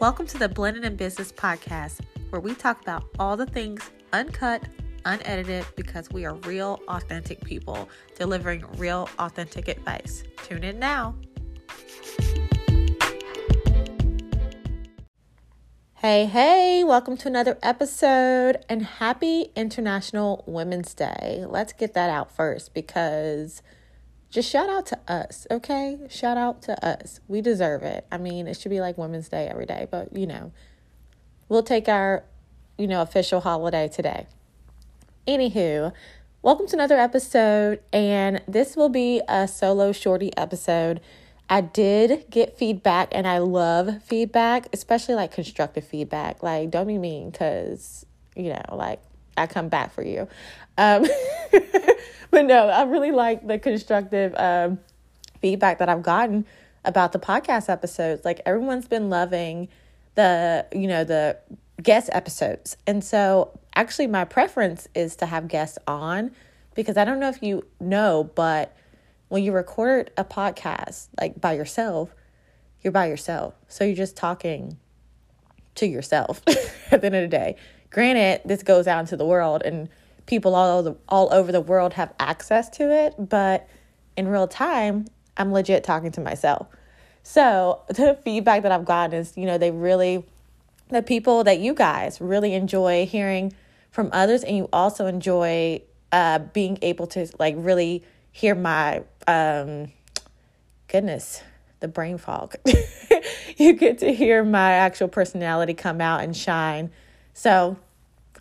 Welcome to the Blended in Business podcast, where we talk about all the things uncut, unedited, because we are real, authentic people delivering real, authentic advice. Tune in now. Hey, hey, welcome to another episode and happy International Women's Day. Let's get that out first because just shout out to us, okay? Shout out to us. We deserve it. I mean, it should be like Women's Day every day, but you know, we'll take our, you know, official holiday today. Anywho, welcome to another episode, and this will be a solo shorty episode. I did get feedback, and I love feedback, especially like constructive feedback. Like, don't be mean, because, you know, like, I come back for you. Um, but no, I really like the constructive um, feedback that I've gotten about the podcast episodes. Like everyone's been loving the, you know, the guest episodes. And so actually my preference is to have guests on because I don't know if you know, but when you record a podcast like by yourself, you're by yourself. So you're just talking to yourself at the end of the day. Granted, this goes out into the world and people all over, the, all over the world have access to it, but in real time, I'm legit talking to myself. So the feedback that I've gotten is, you know, they really, the people that you guys really enjoy hearing from others, and you also enjoy uh, being able to like really hear my um, goodness, the brain fog. you get to hear my actual personality come out and shine. So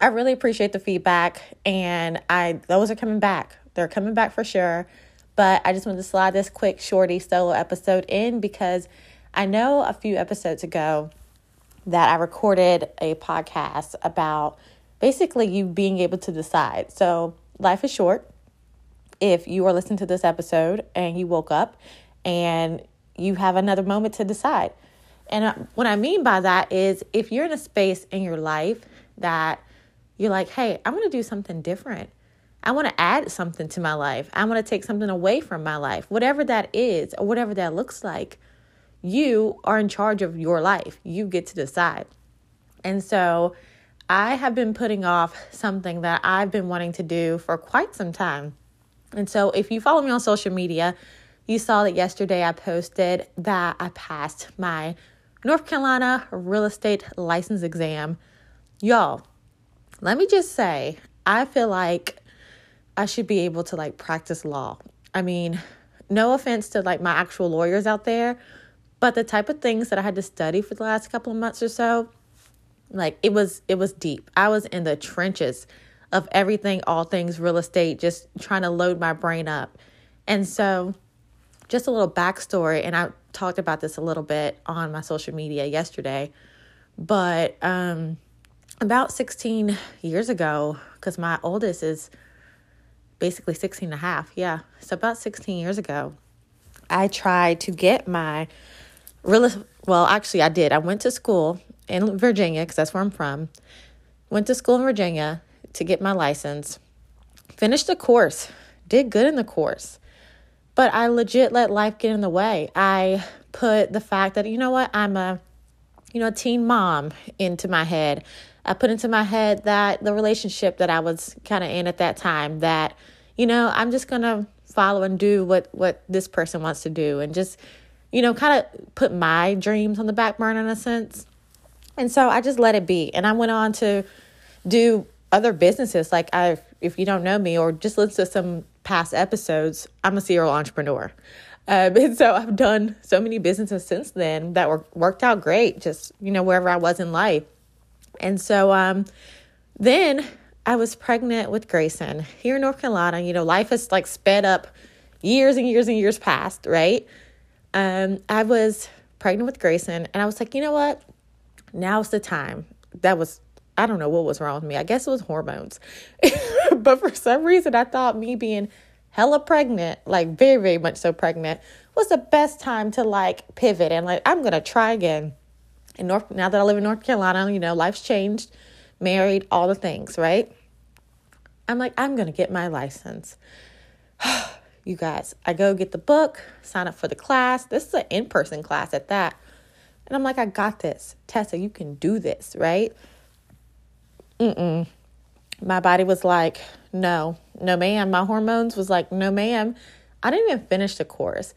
I really appreciate the feedback and I those are coming back. They're coming back for sure. But I just wanted to slide this quick shorty solo episode in because I know a few episodes ago that I recorded a podcast about basically you being able to decide. So, life is short. If you are listening to this episode and you woke up and you have another moment to decide. And uh, what I mean by that is if you're in a space in your life that you're like, hey, I want to do something different. I want to add something to my life. I want to take something away from my life, whatever that is, or whatever that looks like. You are in charge of your life. You get to decide. And so I have been putting off something that I've been wanting to do for quite some time. And so if you follow me on social media, you saw that yesterday I posted that I passed my North Carolina real estate license exam. Y'all, let me just say, I feel like I should be able to like practice law. I mean, no offense to like my actual lawyers out there, but the type of things that I had to study for the last couple of months or so, like it was it was deep. I was in the trenches of everything, all things real estate, just trying to load my brain up. And so just a little backstory, and I talked about this a little bit on my social media yesterday, but um about 16 years ago, because my oldest is basically 16 and a half. Yeah. So about 16 years ago, I tried to get my real well, actually I did. I went to school in Virginia because that's where I'm from. Went to school in Virginia to get my license. Finished the course. Did good in the course. But I legit let life get in the way. I put the fact that you know what, I'm a you know, a teen mom into my head. I put into my head that the relationship that I was kind of in at that time that you know, I'm just going to follow and do what what this person wants to do and just you know, kind of put my dreams on the back burner in a sense. And so I just let it be. And I went on to do other businesses like I if you don't know me or just listen to some past episodes, I'm a serial entrepreneur. Um, and so I've done so many businesses since then that were worked out great, just you know wherever I was in life. And so um, then I was pregnant with Grayson here in North Carolina. You know, life has like sped up years and years and years past, right? Um, I was pregnant with Grayson, and I was like, you know what? Now's the time. That was I don't know what was wrong with me. I guess it was hormones. but for some reason, I thought me being hella pregnant, like very, very much so pregnant, was the best time to like pivot and like, I'm going to try again. In North, now that I live in North Carolina, you know, life's changed, married, all the things, right? I'm like, I'm going to get my license. you guys, I go get the book, sign up for the class. This is an in person class at that. And I'm like, I got this. Tessa, you can do this, right? Mm-mm. My body was like, no, no, ma'am. My hormones was like, no, ma'am. I didn't even finish the course.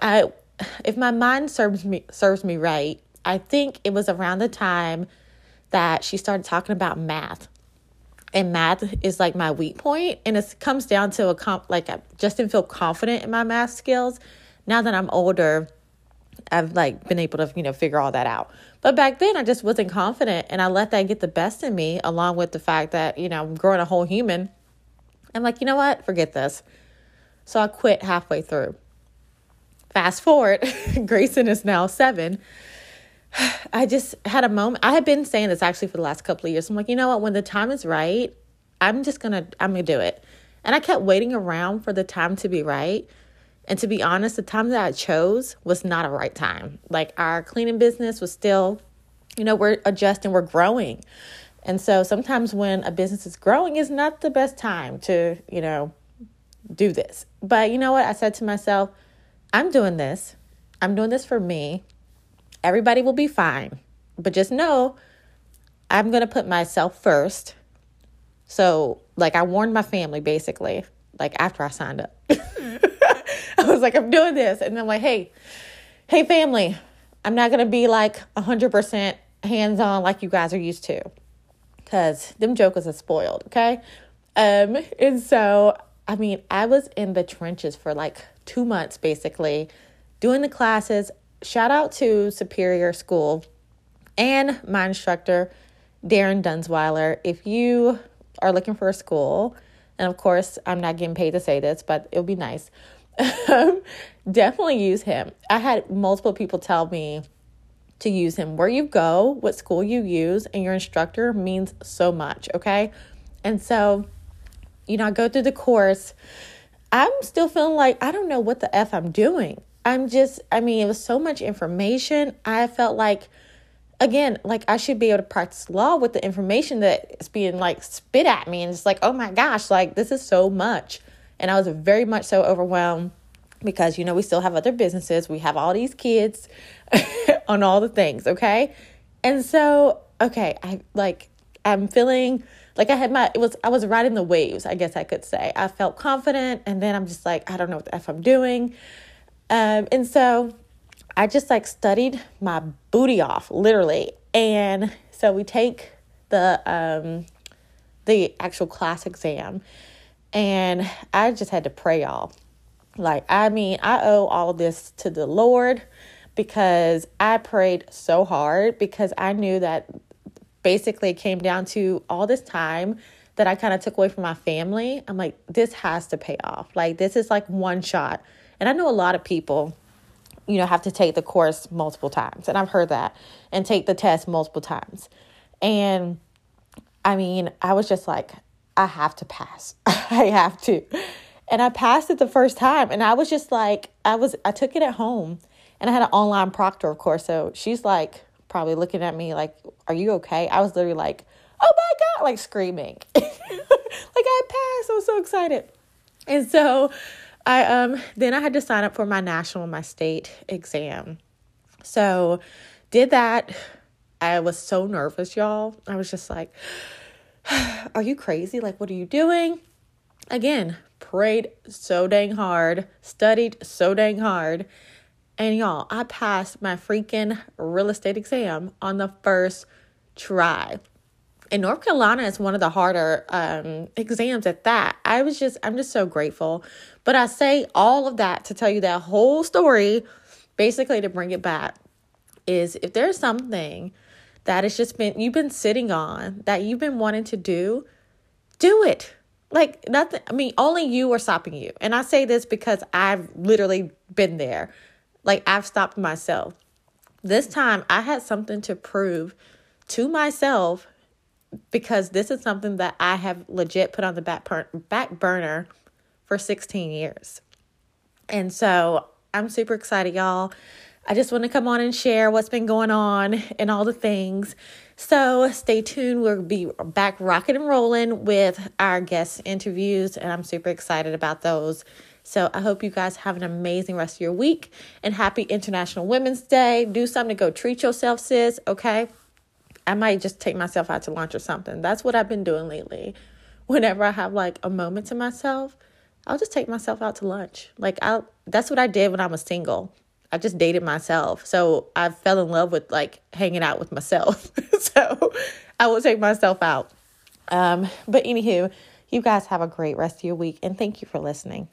I, if my mind serves me serves me right, I think it was around the time that she started talking about math. And math is like my weak point, and it comes down to a comp. Like I just didn't feel confident in my math skills. Now that I'm older, I've like been able to you know figure all that out. But back then, I just wasn't confident, and I let that get the best in me, along with the fact that you know I'm growing a whole human. I'm like, you know what? Forget this. So I quit halfway through. Fast forward, Grayson is now seven. I just had a moment. I had been saying this actually for the last couple of years. I'm like, you know what? When the time is right, I'm just gonna I'm gonna do it. And I kept waiting around for the time to be right. And to be honest, the time that I chose was not a right time. Like our cleaning business was still, you know, we're adjusting, we're growing. And so sometimes when a business is growing is not the best time to, you know, do this. But you know what? I said to myself, I'm doing this. I'm doing this for me. Everybody will be fine. But just know I'm going to put myself first. So, like, I warned my family basically, like, after I signed up. I was like, I'm doing this. And I'm like, hey, hey, family, I'm not going to be like 100% hands on like you guys are used to. Because them jokers are spoiled, okay? Um, and so I mean, I was in the trenches for like two months basically doing the classes. Shout out to Superior School and my instructor, Darren Dunsweiler. If you are looking for a school, and of course, I'm not getting paid to say this, but it'll be nice. Um, definitely use him. I had multiple people tell me to use him. Where you go, what school you use, and your instructor means so much, okay? And so, you know, I go through the course. I'm still feeling like I don't know what the F I'm doing. I'm just, I mean, it was so much information. I felt like, again, like I should be able to practice law with the information that is being like spit at me. And it's like, oh my gosh, like this is so much. And I was very much so overwhelmed because, you know, we still have other businesses. We have all these kids on all the things, okay? And so, okay, I like, I'm feeling like I had my it was I was riding the waves, I guess I could say. I felt confident and then I'm just like, I don't know what the F I'm doing. Um, and so I just like studied my booty off, literally. And so we take the um the actual class exam and I just had to pray y'all. Like, I mean, I owe all this to the Lord because I prayed so hard because I knew that basically it came down to all this time that I kind of took away from my family. I'm like, this has to pay off. Like, this is like one shot. And I know a lot of people, you know, have to take the course multiple times. And I've heard that and take the test multiple times. And I mean, I was just like, I have to pass. I have to. And I passed it the first time. And I was just like, I was, I took it at home and I had an online proctor, of course. So she's like, probably looking at me like, Are you okay? I was literally like, Oh my God, like screaming. like I passed. I was so excited. And so I um then I had to sign up for my national my state exam. So did that. I was so nervous, y'all. I was just like, Are you crazy? Like, what are you doing? Again, prayed so dang hard, studied so dang hard. And y'all, I passed my freaking real estate exam on the first try. And North Carolina is one of the harder um, exams at that. I was just, I'm just so grateful. But I say all of that to tell you that whole story, basically to bring it back, is if there's something that has just been, you've been sitting on, that you've been wanting to do, do it. Like nothing, I mean, only you are stopping you. And I say this because I've literally been there. Like I've stopped myself. This time I had something to prove to myself because this is something that I have legit put on the back per- back burner for 16 years. And so I'm super excited, y'all. I just want to come on and share what's been going on and all the things. So stay tuned. We'll be back rocking and rolling with our guest interviews, and I'm super excited about those. So I hope you guys have an amazing rest of your week and happy International Women's Day. Do something to go treat yourself, sis, okay? I might just take myself out to lunch or something. That's what I've been doing lately. Whenever I have like a moment to myself, I'll just take myself out to lunch. Like I that's what I did when I was single. I just dated myself. So I fell in love with like hanging out with myself. so I will take myself out. Um, but anywho, you guys have a great rest of your week and thank you for listening.